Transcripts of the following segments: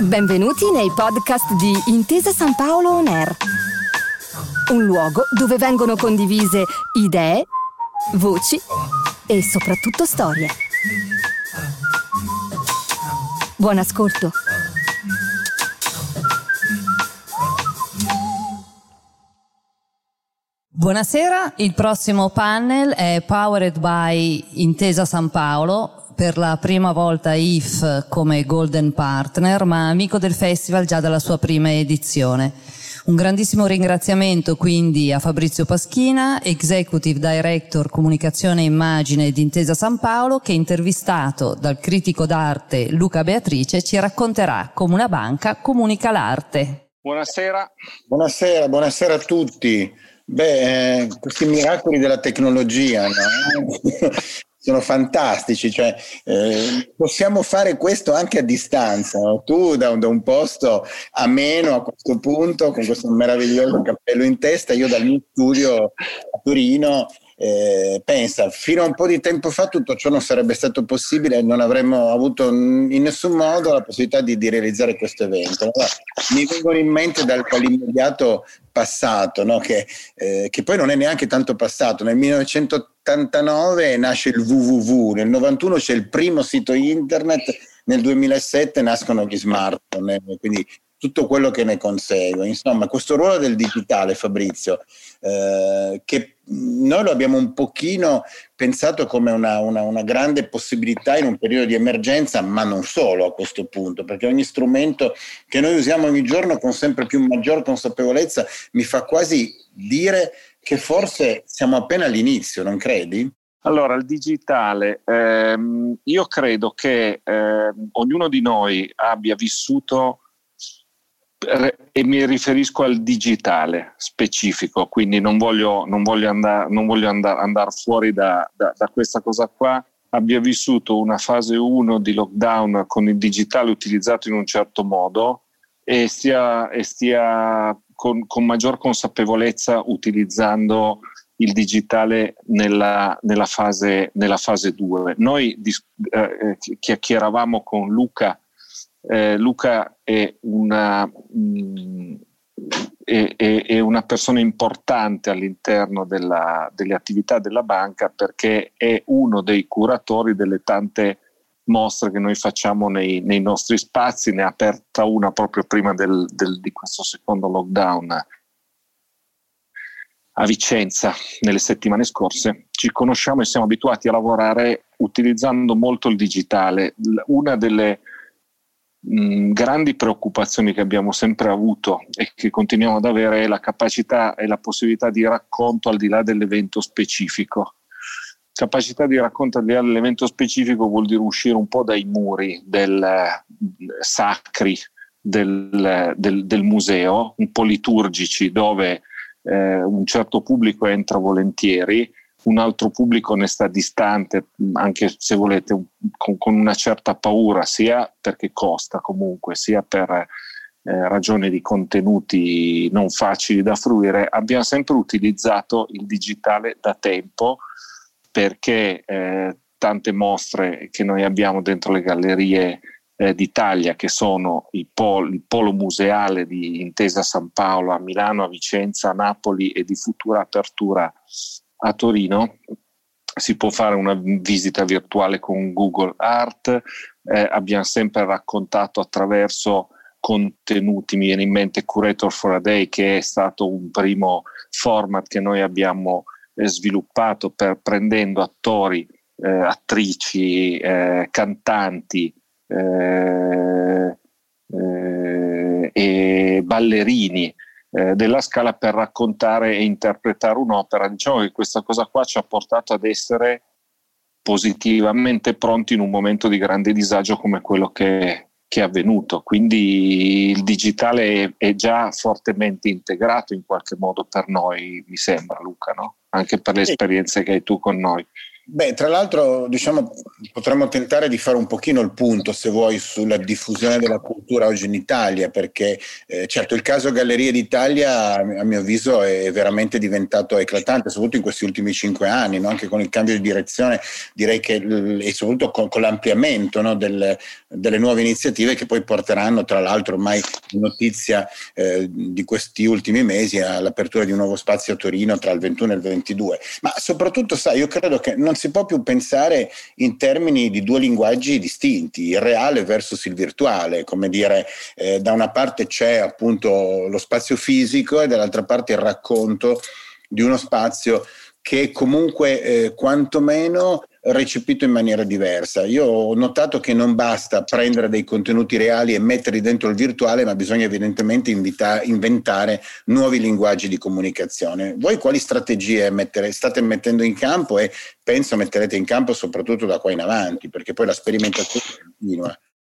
Benvenuti nei podcast di Intesa San Paolo On Air, un luogo dove vengono condivise idee, voci e soprattutto storie. Buon ascolto. Buonasera, il prossimo panel è Powered by Intesa San Paolo, per la prima volta IF come Golden Partner, ma amico del festival già dalla sua prima edizione. Un grandissimo ringraziamento quindi a Fabrizio Paschina, Executive Director Comunicazione e Immagine di Intesa San Paolo, che intervistato dal critico d'arte Luca Beatrice ci racconterà come una banca comunica l'arte. Buonasera. Buonasera, buonasera a tutti. Beh, eh, questi miracoli della tecnologia, no? Sono fantastici, cioè, eh, possiamo fare questo anche a distanza, no? tu da, da, un posto a meno a questo punto, con questo meraviglioso cappello in testa, io dal mio studio a Torino eh, pensa, fino a un po' di tempo fa tutto ciò non sarebbe stato possibile non avremmo avuto in nessun modo la possibilità di, di realizzare questo evento. Allora, mi vengono in mente dal, dall'immediato passato, no? che, eh, che, poi non è neanche tanto passato. Nel 1989 nasce il www, nel 91 c'è il primo sito internet, nel 2007 nascono gli smartphone, quindi tutto quello che ne consegue. Insomma, questo ruolo del digitale, Fabrizio, eh, che noi lo abbiamo un pochino pensato come una, una, una, grande possibilità in un periodo di emergenza, ma non solo a questo punto, perché ogni strumento che noi usiamo ogni giorno con sempre più maggior consapevolezza mi fa quasi dire che forse siamo appena all'inizio, non credi? Allora, il digitale, ehm, io credo che eh, ognuno di noi abbia vissuto e mi riferisco al digitale specifico, quindi non voglio, non voglio andare, non voglio andare, andare fuori da, da, da, questa cosa qua. Abbia vissuto una fase 1 di lockdown con il digitale utilizzato in un certo modo e stia, e stia con, con, maggior consapevolezza utilizzando il digitale nella, nella, fase, nella fase 2. Noi eh, chiacchieravamo con Luca eh, Luca è una, mh, mm, è, è, è una, persona importante all'interno della, delle attività della banca perché è uno dei curatori delle tante mostre che noi facciamo nei, nei nostri spazi, ne ha aperta una proprio prima del, del, di questo secondo lockdown a Vicenza nelle settimane scorse. Ci conosciamo e siamo abituati a lavorare utilizzando molto il digitale. Una delle mh, grandi preoccupazioni che abbiamo sempre avuto e che continuiamo ad avere è la capacità e la possibilità di racconto al di là dell'evento specifico. Capacità di racconto al di là dell'evento specifico vuol dire uscire un po' dai muri del, sacri del, del, del museo, un po' liturgici, dove eh, un certo pubblico entra volentieri, un altro pubblico ne sta distante, anche se volete, con, con una certa paura, sia perché costa comunque, sia per eh, ragioni di contenuti non facili da fruire, abbiamo sempre utilizzato il digitale da tempo perché eh, tante mostre che noi abbiamo dentro le gallerie eh, d'Italia, che sono il, pol- il, polo museale di Intesa San Paolo a Milano, a Vicenza, a Napoli e di futura apertura a Torino si può fare una visita virtuale con Google Art, eh, abbiamo sempre raccontato attraverso contenuti, mi viene in mente Curator for a Day che è stato un primo format che noi abbiamo eh, sviluppato per prendendo attori, eh, attrici, eh, cantanti eh, e ballerini eh, della Scala per raccontare e interpretare un'opera. Diciamo che questa cosa qua ci ha portato ad essere positivamente pronti in un momento di grande disagio come quello che, che è avvenuto. Quindi il digitale è, è, già fortemente integrato in qualche modo per noi, mi sembra Luca, no? anche per le esperienze che hai tu con noi. Beh, tra l'altro, diciamo, potremmo tentare di fare un pochino il punto, se vuoi, sulla diffusione della cultura oggi in Italia, perché eh, certo il caso Gallerie d'Italia, a mio avviso, è veramente diventato eclatante, soprattutto in questi ultimi cinque anni, no? anche con il cambio di direzione, direi che, e soprattutto con, con l'ampliamento no? Del, delle nuove iniziative che poi porteranno, tra l'altro, ormai notizia eh, di questi ultimi mesi all'apertura di un nuovo spazio a Torino tra il 21 e il 22. Ma soprattutto, sai, io credo che non non si può più pensare in termini di due linguaggi distinti, il reale versus il virtuale, come dire, eh, da una parte c'è appunto lo spazio fisico e dall'altra parte il racconto di uno spazio che comunque eh, quantomeno recepito in maniera diversa. Io ho notato che non basta prendere dei contenuti reali e metterli dentro il virtuale, ma bisogna evidentemente invita- inventare nuovi linguaggi di comunicazione. Voi quali strategie mettere, state mettendo in campo e penso metterete in campo soprattutto da qua in avanti, perché poi la sperimentazione continua.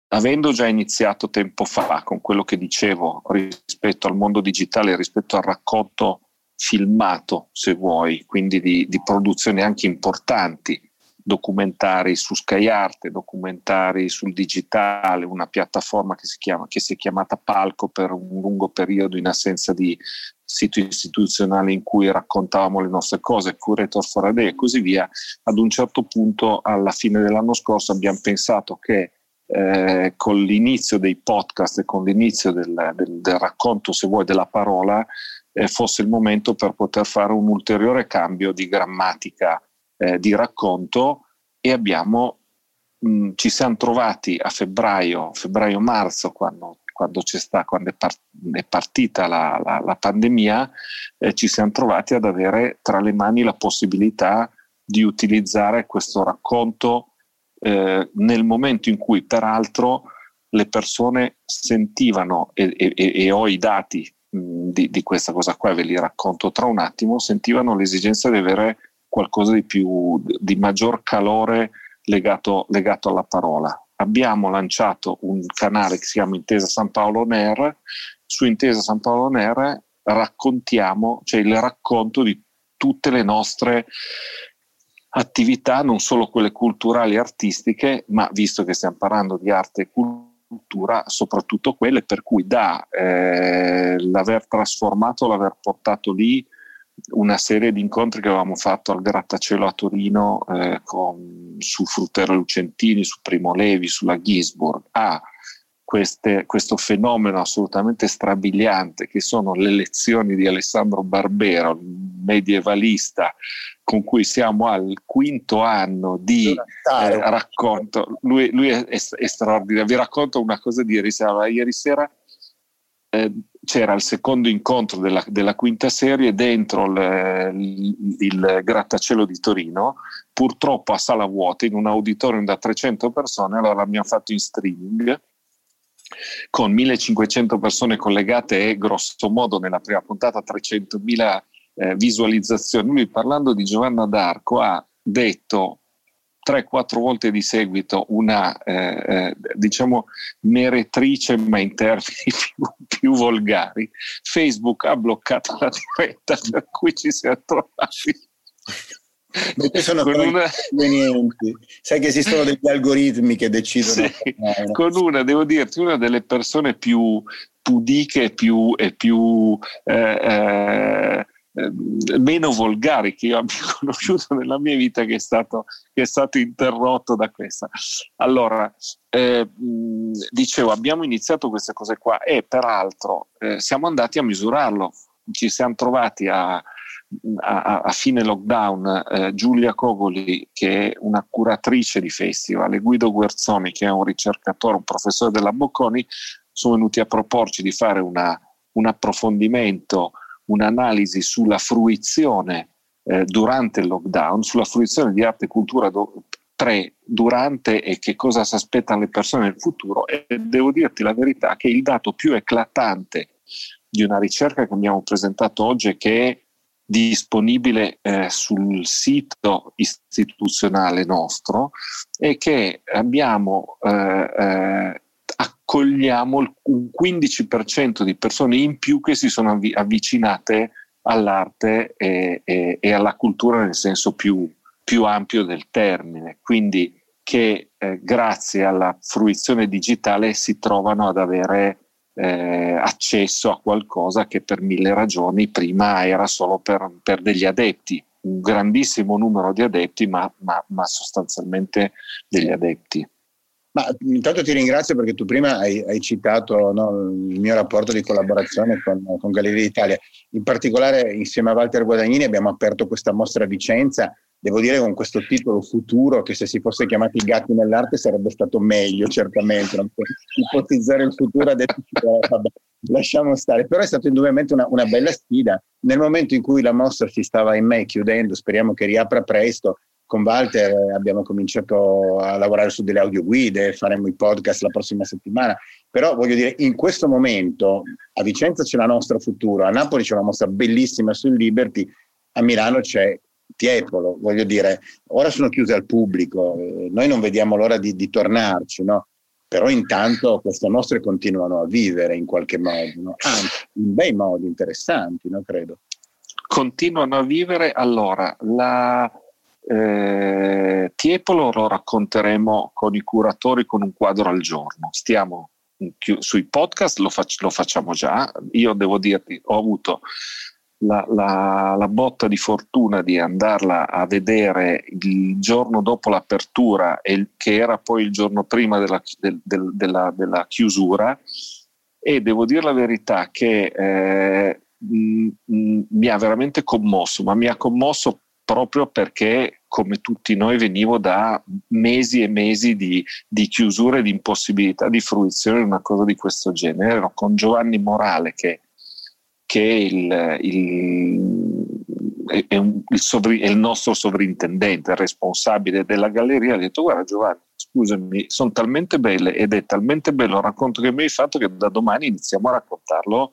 Avendo già iniziato tempo fa con quello che dicevo rispetto al mondo digitale, rispetto al racconto filmato, se vuoi, quindi di, di produzioni anche importanti, documentari su Sky Arte, documentari sul digitale, una piattaforma che si, chiama, che si è chiamata Palco per un lungo periodo in assenza di sito istituzionale in cui raccontavamo le nostre cose, Curator for e così via. Ad un certo punto, alla fine dell'anno scorso, abbiamo pensato che eh, con l'inizio dei podcast e con l'inizio del, del, del racconto, se vuoi, della parola, eh, fosse il momento per poter fare un ulteriore cambio di grammatica eh, di racconto e abbiamo, mh, ci siamo trovati a febbraio, febbraio-marzo, quando, quando, sta, quando è, part, è, partita la, la, la pandemia, eh, ci siamo trovati ad avere tra le mani la possibilità di utilizzare questo racconto eh, nel momento in cui peraltro le persone sentivano, e, e, e ho i dati di, di, questa cosa qua, ve li racconto tra un attimo, sentivano l'esigenza di avere qualcosa di più, di maggior calore legato, legato alla parola. Abbiamo lanciato un canale che si chiama Intesa San Paolo Ner. Su Intesa San Paolo Ner raccontiamo, cioè il racconto di tutte le nostre attività, non solo quelle culturali e artistiche, ma visto che stiamo parlando di arte e cultura, soprattutto quelle per cui da eh, l'aver trasformato, l'aver portato lì una serie di incontri che avevamo fatto al Grattacielo a Torino eh, con, su Fruttero Lucentini, su Primo Levi, sulla Gisburg, a queste, questo fenomeno assolutamente strabiliante che sono le lezioni di Alessandro Barbero, medievalista, con cui siamo al quinto anno di eh, racconto. Lui, lui è, è, è, straordinario. Vi racconto una cosa di ieri sera. Ieri sera eh, c'era il secondo incontro della, della quinta serie dentro il, il, grattacielo di Torino, purtroppo a sala vuota, in un auditorium da 300 persone, allora l'abbiamo fatto in streaming con 1500 persone collegate e grosso modo nella prima puntata 300.000 eh, visualizzazioni. Lui parlando di Giovanna d'Arco ha detto 3-4 volte di seguito una eh, eh, diciamo meretrice ma in termini più, più, volgari Facebook ha bloccato la diretta per cui ci siamo trovati perché sono con una... sai che esistono degli algoritmi che decidono sì, con una devo dirti una delle persone più pudiche più, e più eh, eh Ehm, meno volgari che io abbia conosciuto nella mia vita che è stato, che è stato interrotto da questa. Allora, eh, dicevo, abbiamo iniziato queste cose qua e peraltro eh, siamo andati a misurarlo. Ci siamo trovati a, a, a fine lockdown eh, Giulia Cogoli, che è una curatrice di festival, e Guido Guerzoni, che è un ricercatore, un professore della Bocconi, sono venuti a proporci di fare una, un approfondimento un'analisi sulla fruizione eh, durante il lockdown, sulla fruizione di arte e cultura do, pre, durante e che cosa si aspettano le persone nel futuro. E devo dirti la verità che il dato più eclatante di una ricerca che abbiamo presentato oggi e che è disponibile eh, sul sito istituzionale nostro è che abbiamo eh, eh accogliamo un 15% di persone in più che si sono avvicinate all'arte e, e, e alla cultura nel senso più, più ampio del termine, quindi che eh, grazie alla fruizione digitale si trovano ad avere eh, accesso a qualcosa che per mille ragioni prima era solo per, per degli adepti, un grandissimo numero di adepti, ma, ma, ma sostanzialmente degli adepti. Ma intanto ti ringrazio perché tu prima hai, hai citato no, il mio rapporto di collaborazione con, con Galleria d'Italia. In particolare insieme a Walter Guadagnini abbiamo aperto questa mostra a Vicenza, devo dire con questo titolo futuro che se si fosse chiamati gatti nell'arte sarebbe stato meglio certamente, non ipotizzare il futuro adesso vabbè, lasciamo stare, però è stata indubbiamente una, una bella sfida. Nel momento in cui la mostra si stava in me chiudendo, speriamo che riapra presto, con Walter abbiamo cominciato a lavorare su delle audioguide, faremo i podcast la prossima settimana, però voglio dire, in questo momento a Vicenza c'è la nostra Futuro, a Napoli c'è una mostra bellissima sul Liberty, a Milano c'è Tiepolo, voglio dire, ora sono chiuse al pubblico, noi non vediamo l'ora di, di tornarci, no? però intanto queste mostre continuano a vivere in qualche modo, no? anzi in bei modi interessanti, no? credo. Continuano a vivere, allora, la, eh, Tiepolo lo racconteremo con i curatori con un quadro al giorno. Stiamo sui podcast, lo, fac- lo facciamo già. Io devo dirti, ho avuto la, la, la, botta di fortuna di andarla a vedere il giorno dopo l'apertura, e che era poi il giorno prima della, del, del, della, della chiusura. E devo dire la verità che eh, mi ha veramente commosso, ma mi ha commosso proprio perché come tutti noi venivo da mesi e mesi di, di chiusura e di impossibilità di fruizione di una cosa di questo genere. Ero con Giovanni Morale che, che il, il, è, un, il, sovri, è, il, nostro sovrintendente, il responsabile della galleria, ha detto guarda Giovanni, scusami, sono talmente belle ed è talmente bello il racconto che mi hai fatto che da domani iniziamo a raccontarlo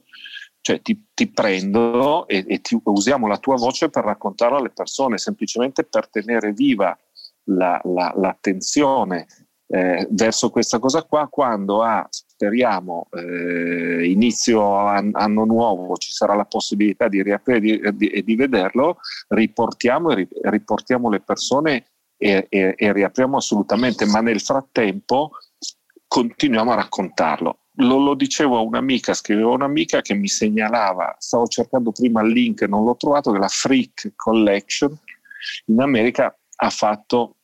cioè ti, ti prendo e, e ti, usiamo la tua voce per raccontarlo alle persone, semplicemente per tenere viva la, la, l'attenzione eh, verso questa cosa qua, quando a, speriamo, eh, inizio an- anno nuovo ci sarà la possibilità di riaprire e di, di, di, vederlo, riportiamo, ri- riportiamo le persone e, e, e riapriamo assolutamente, ma nel frattempo continuiamo a raccontarlo lo, lo, dicevo a un'amica, scrivevo a un'amica che mi segnalava, stavo cercando prima il link, non l'ho trovato, che la Freak Collection in America ha fatto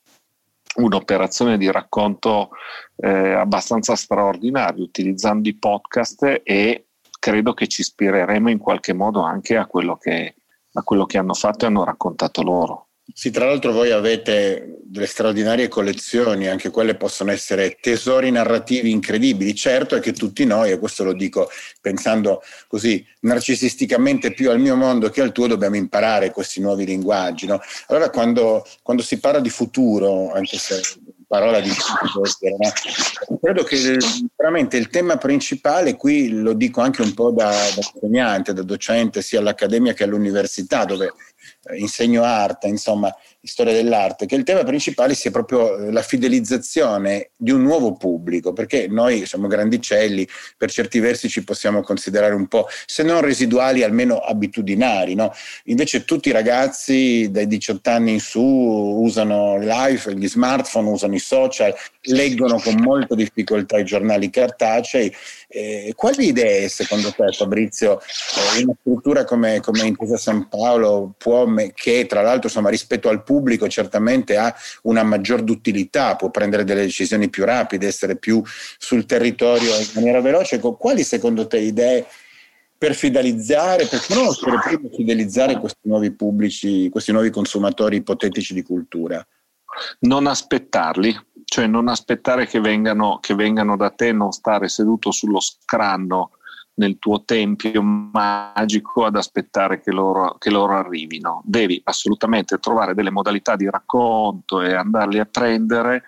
un'operazione di racconto eh, abbastanza straordinaria utilizzando i podcast e credo che ci ispireremo in qualche modo anche a quello che, a quello che hanno fatto e hanno raccontato loro. Sì, tra l'altro voi avete delle straordinarie collezioni, anche quelle possono essere tesori narrativi incredibili. Certo è che tutti noi, e questo lo dico pensando così narcisisticamente più al mio mondo che al tuo, dobbiamo imparare questi nuovi linguaggi. No? Allora quando, quando si parla di futuro, anche se parola di no? credo che veramente il tema principale qui lo dico anche un po' da, da insegnante, da docente sia all'accademia che all'università dove insegno arte, insomma, storia dell'arte, che il tema principale sia proprio eh, la fidelizzazione di un nuovo pubblico, perché noi siamo grandicelli, per certi versi ci possiamo considerare un po', se non residuali, almeno abitudinari, no? Invece tutti i ragazzi dai 18 anni in su usano l'iPhone, gli smartphone, usano i social, leggono con molta difficoltà i giornali cartacei. Eh, quali idee secondo te Fabrizio eh, una struttura come, come Intesa San Paolo può, che tra l'altro insomma, rispetto al pubblico certamente ha una maggior d'utilità, può prendere delle decisioni più rapide, essere più sul territorio in maniera veloce. Quali secondo te idee per fidelizzare, per conoscere, prima fidelizzare questi nuovi pubblici, questi nuovi consumatori ipotetici di cultura? Non aspettarli, cioè non aspettare che vengano, che vengano da te, non stare seduto sullo scranno nel tuo tempio magico ad aspettare che loro, che loro, arrivino. Devi assolutamente trovare delle modalità di racconto e andarli a prendere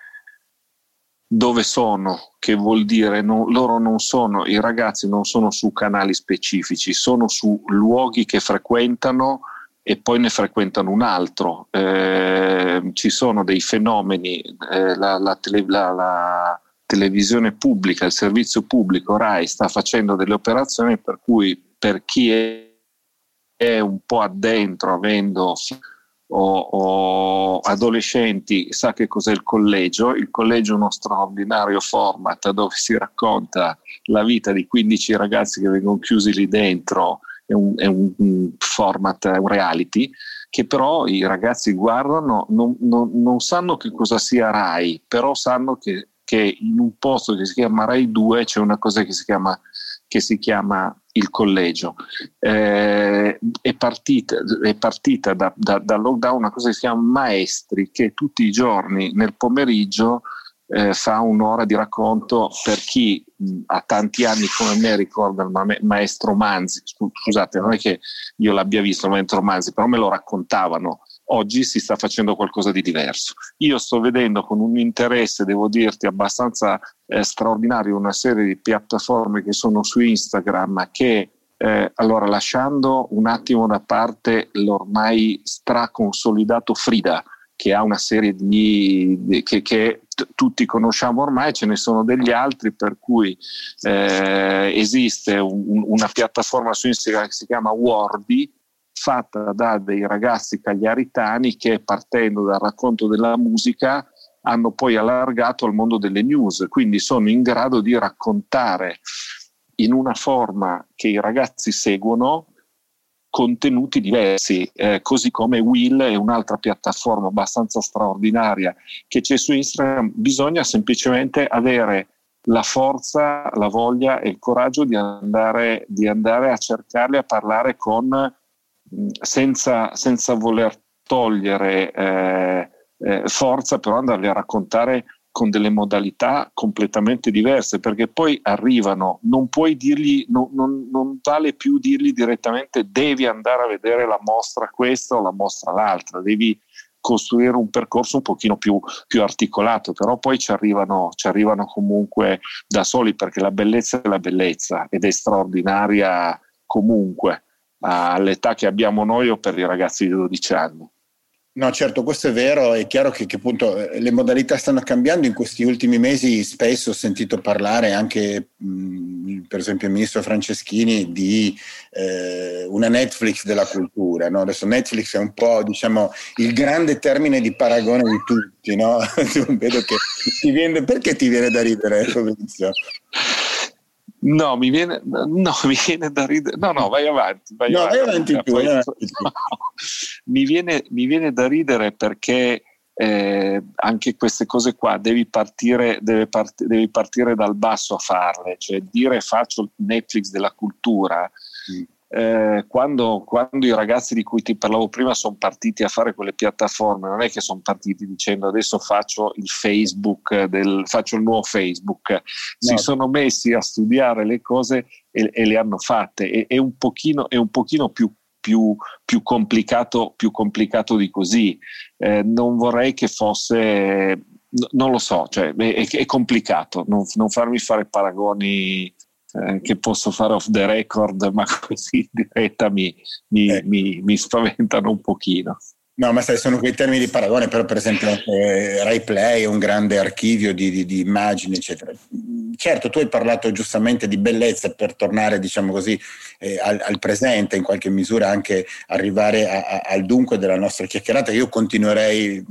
dove sono, che vuol dire no, loro non sono, i ragazzi non sono su canali specifici, sono su luoghi che frequentano e poi ne frequentano un altro. Eh, ci sono dei fenomeni, eh, la, la, la, la televisione pubblica, il servizio pubblico RAI sta facendo delle operazioni per cui per chi è, un po' addentro, avendo o, o, adolescenti sa che cos'è il collegio. Il collegio è uno straordinario format dove si racconta la vita di 15 ragazzi che vengono chiusi lì dentro, è un, è un format, è un reality che però i ragazzi guardano, non, non, non sanno che cosa sia RAI, però sanno che, che, in un posto che si chiama RAI 2 c'è una cosa che si chiama, che si chiama il collegio. Eh, è partita, è partita da, da, dal lockdown una cosa che si chiama Maestri, che tutti i giorni nel pomeriggio eh, fa un'ora di racconto per chi mh, ha tanti anni come me ricorda il ma- maestro Manzi. Scusate, non è che io l'abbia visto il maestro Manzi, però me lo raccontavano. Oggi si sta facendo qualcosa di diverso. Io sto vedendo con un interesse, devo dirti, abbastanza eh, straordinario una serie di piattaforme che sono su Instagram che eh, allora, lasciando un attimo da parte l'ormai straconsolidato Frida, che ha una serie di, che, che tutti conosciamo ormai, ce ne sono degli altri per cui eh, esiste un, una piattaforma su Instagram che si chiama Wordy fatta da dei ragazzi cagliaritani che partendo dal racconto della musica hanno poi allargato al mondo delle news, quindi sono in grado di raccontare in una forma che i ragazzi seguono contenuti diversi, eh, così come Will è un'altra piattaforma abbastanza straordinaria che c'è su Instagram, bisogna semplicemente avere la forza, la voglia e il coraggio di andare, di andare a cercarli, a parlare con, senza, senza voler togliere eh, eh, forza, però andarli a raccontare con delle modalità completamente diverse, perché poi arrivano, non puoi dirgli, non, non, non, vale più dirgli direttamente devi andare a vedere la mostra questa o la mostra l'altra, devi costruire un percorso un pochino più, più articolato, però poi ci arrivano, ci arrivano comunque da soli, perché la bellezza è la bellezza ed è straordinaria comunque all'età che abbiamo noi o per i ragazzi di 12 anni. No, certo, questo è vero, è chiaro che, che, appunto eh, le modalità stanno cambiando, in questi ultimi mesi spesso ho sentito parlare anche mh, per esempio il ministro Franceschini di eh, una Netflix della cultura, no? adesso Netflix è un po' diciamo il grande termine di paragone di tutti, no? vedo che ti viene, perché ti viene da ridere Fabrizio? No, mi viene, no, mi viene da ridere. No, no, vai avanti. Vai no, avanti, vai avanti poi, vai avanti. No, mi, viene, mi, viene, da ridere perché eh, anche queste cose qua devi partire, part- devi partire, dal basso a farle, cioè dire faccio Netflix della cultura. Mm eh, quando, quando, i ragazzi di cui ti parlavo prima sono partiti a fare quelle piattaforme, non è che sono partiti dicendo adesso faccio il Facebook, del, faccio il nuovo Facebook, no. si sono messi a studiare le cose e, e le hanno fatte. E, è, un pochino, è un pochino più più, più, complicato, più complicato di così. Eh, non vorrei che fosse, non lo so, cioè, è, è complicato, non, non, farmi fare paragoni eh, che posso fare off the record, ma così in diretta mi, mi, eh. mi, mi spaventano un pochino. No, ma sai, sono quei termini di paragone, però per esempio eh, Rai Play è un grande archivio di, di, di, immagini, eccetera. Certo, tu hai parlato giustamente di bellezza per tornare, diciamo così, eh, al, al, presente, in qualche misura anche arrivare a, a, al dunque della nostra chiacchierata. Io continuerei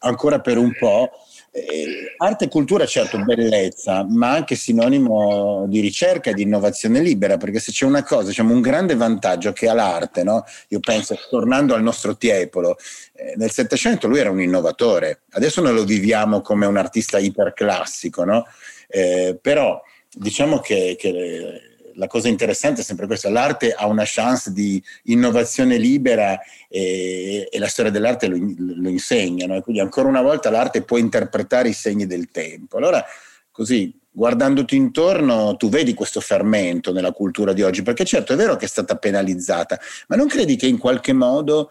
ancora per un po' Eh, arte e cultura, certo, bellezza, ma anche sinonimo di ricerca e di innovazione libera, perché se c'è una cosa, diciamo, un grande vantaggio che ha l'arte, no? io penso, tornando al nostro Tiepolo, eh, nel Settecento lui era un innovatore, adesso noi lo viviamo come un artista iperclassico, no? eh, però diciamo che, che la cosa interessante è sempre questa, l'arte ha una chance di innovazione libera e, e la storia dell'arte lo, lo insegna, no? quindi ancora una volta l'arte può interpretare i segni del tempo. Allora, così, guardandoti intorno, tu vedi questo fermento nella cultura di oggi, perché certo è vero che è stata penalizzata, ma non credi che in qualche modo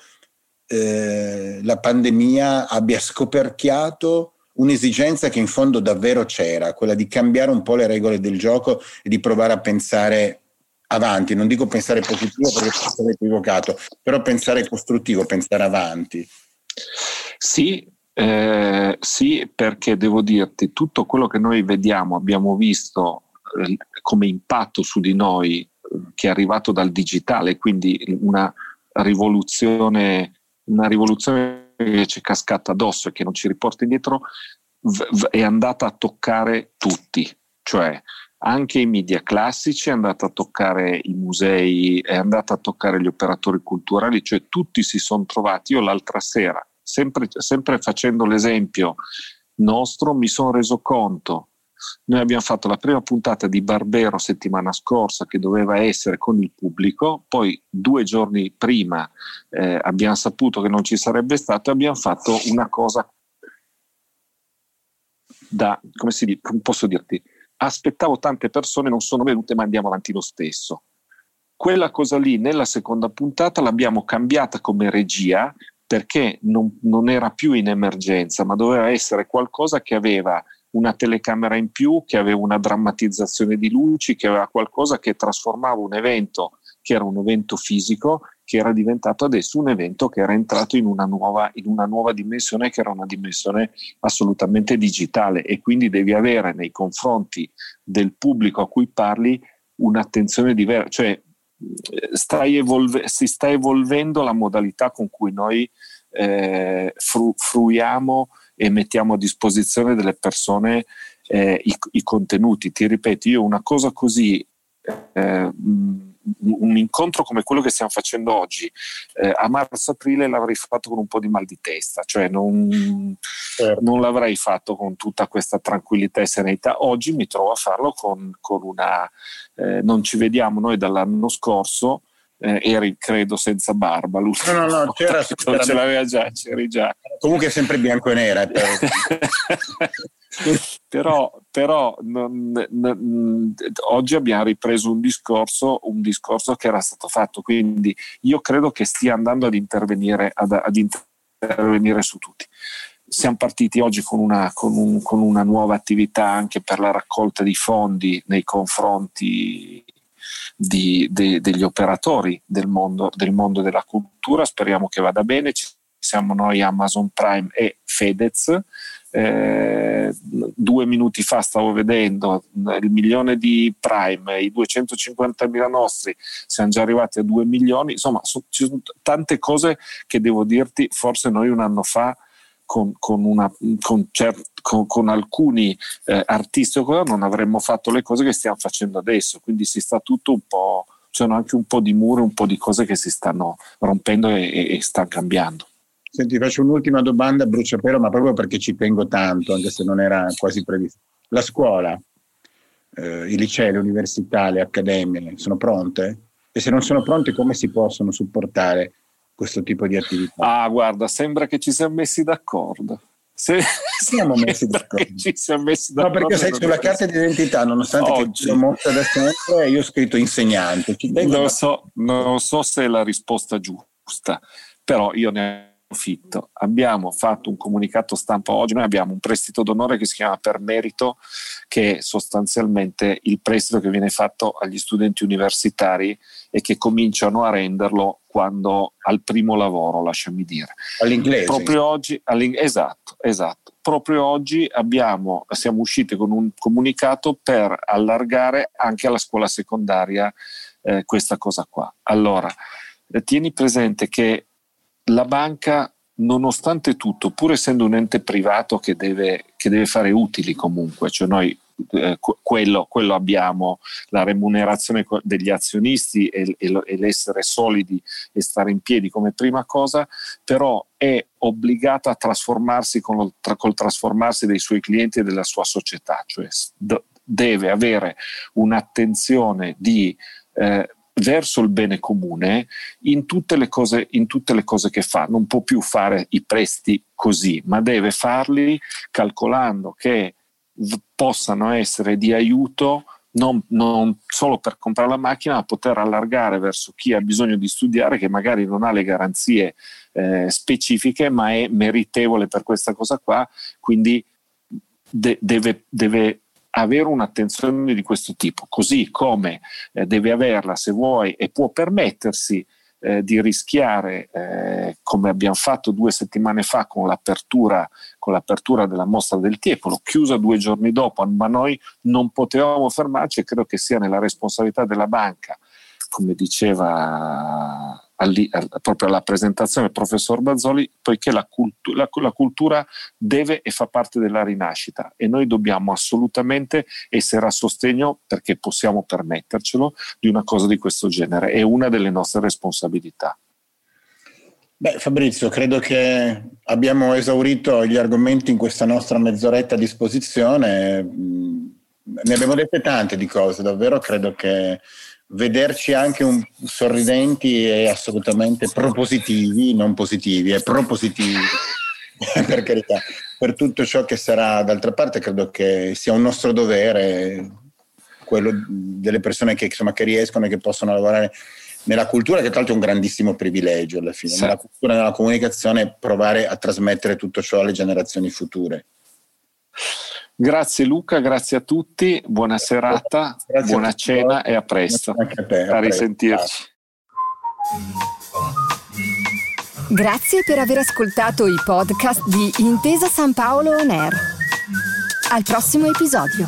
eh, la pandemia abbia scoperchiato un'esigenza che in fondo davvero c'era, quella di cambiare un po' le regole del gioco e di provare a pensare avanti, non dico pensare positivo perché sono equivocato, però pensare costruttivo, pensare avanti. Sì, eh, sì, perché devo dirti, tutto quello che noi vediamo, abbiamo visto eh, come impatto su di noi, che è arrivato dal digitale, quindi una rivoluzione una rivoluzione ci è cascata addosso e che non ci riporta indietro, v- è andata a toccare tutti, cioè anche i media classici, è andata a toccare i musei, è andata a toccare gli operatori culturali, cioè tutti si sono trovati. Io l'altra sera, sempre, sempre facendo l'esempio nostro, mi sono reso conto. Noi abbiamo fatto la prima puntata di Barbero settimana scorsa che doveva essere con il pubblico, poi due giorni prima eh, abbiamo saputo che non ci sarebbe stato e abbiamo fatto una cosa da, come si dice, posso dirti, aspettavo tante persone, non sono venute, ma andiamo avanti lo stesso. Quella cosa lì nella seconda puntata l'abbiamo cambiata come regia perché non, non era più in emergenza, ma doveva essere qualcosa che aveva una telecamera in più, che aveva una drammatizzazione di luci, che aveva qualcosa che trasformava un evento che era un evento fisico che era diventato adesso un evento che era entrato in una nuova, in una nuova dimensione che era una dimensione assolutamente digitale. E quindi devi avere nei confronti del pubblico a cui parli un'attenzione diversa, cioè evolve, si sta evolvendo la modalità con cui noi eh, fru, fruiamo e mettiamo a disposizione delle persone eh, i, i, contenuti. Ti ripeto, io una cosa così eh, un incontro come quello che stiamo facendo oggi eh, a marzo-aprile l'avrei fatto con un po' di mal di testa, cioè non, certo. non, l'avrei fatto con tutta questa tranquillità e serenità. Oggi mi trovo a farlo con, con una... Eh, non ci vediamo noi dall'anno scorso, eh, eri credo senza barba no no no c'era non ce l'aveva già c'eri già. Comunque sempre bianco e nera eh, però, però, però non, non, oggi abbiamo ripreso un discorso un discorso che era stato fatto quindi io credo che stia andando ad intervenire ad, ad intervenire su tutti. Siamo partiti oggi con una, con, un, con una nuova attività anche per la raccolta di fondi nei confronti di, de, degli operatori del mondo, del mondo della cultura. Speriamo che vada bene. Ci siamo noi Amazon Prime e Fedez. Eh, due minuti fa stavo vedendo il milione di Prime, i 250 mila nostri, siamo già arrivati a 2 milioni. Insomma, so, ci sono tante cose che devo dirti, forse noi un anno fa con, con, una, con, cert, con alcuni eh, artisti non avremmo fatto le cose che stiamo facendo adesso, quindi si sta tutto un po', sono anche un po' di muro, un po' di cose che si stanno rompendo e, e, e stanno cambiando. Senti, faccio un'ultima domanda a bruciapelo, ma proprio perché ci tengo tanto, anche se non era quasi previsto. La scuola, eh, i licei, le università, le accademie, sono pronte? E se non sono pronte, come si possono supportare questo tipo di attività? Ah, guarda, sembra che ci siamo messi d'accordo. Se, siamo messi d'accordo. Ci siamo messi d'accordo. No, perché sai, sulla carta d'identità, nonostante Oggi. che mostra da sempre, io ho scritto insegnante. Non so, non so se è la risposta giusta, però io ne approfitto. Abbiamo fatto un comunicato stampa oggi, noi abbiamo un prestito d'onore che si chiama Per Merito, che è sostanzialmente il prestito che viene fatto agli studenti universitari e che cominciano a renderlo quando al primo lavoro, lasciami dire. All'inglese. Proprio oggi, esatto, esatto. Proprio oggi abbiamo, siamo usciti con un comunicato per allargare anche alla scuola secondaria eh, questa cosa qua. Allora, eh, tieni presente che la banca, nonostante tutto, pur essendo un ente privato che deve, che deve fare utili comunque, cioè noi eh, quello, quello, abbiamo, la remunerazione degli azionisti e, e, e, l'essere solidi e stare in piedi come prima cosa, però è obbligata a trasformarsi con, tra, col trasformarsi dei suoi clienti e della sua società, cioè d- deve avere un'attenzione di eh, verso il bene comune in tutte, le cose, in tutte le cose che fa. Non può più fare i presti così, ma deve farli calcolando che possano essere di aiuto non, non, solo per comprare la macchina, ma poter allargare verso chi ha bisogno di studiare, che magari non ha le garanzie eh, specifiche, ma è meritevole per questa cosa qua, quindi de- deve, deve avere un'attenzione di questo tipo, così come eh, deve averla se vuoi e può permettersi eh, di rischiare, eh, come abbiamo fatto due settimane fa con l'apertura, con l'apertura della mostra del Tiepolo, chiusa due giorni dopo, ma noi non potevamo fermarci e credo che sia nella responsabilità della banca, come diceva alli, proprio alla presentazione del professor Bazzoli, poiché la, cultu- la, la, cultura deve e fa parte della rinascita e noi dobbiamo assolutamente essere a sostegno, perché possiamo permettercelo, di una cosa di questo genere. È una delle nostre responsabilità. Beh, Fabrizio, credo che abbiamo esaurito gli argomenti in questa nostra mezz'oretta a disposizione. Mm, ne abbiamo dette tante di cose, davvero credo che vederci anche un, sorridenti e assolutamente propositivi, non positivi, è propositivi, per carità, per tutto ciò che sarà. D'altra parte credo che sia un nostro dovere, quello delle persone che, insomma, che riescono e che possono lavorare nella cultura, che tra l'altro è un grandissimo privilegio alla fine, sì. nella cultura e nella comunicazione, provare a trasmettere tutto ciò alle generazioni future. Grazie Luca, grazie a tutti, buona serata, grazie buona cena e a presto. A, te, a, a risentirci. Grazie per aver ascoltato i podcast di Intesa San Paolo On Air. Al prossimo episodio.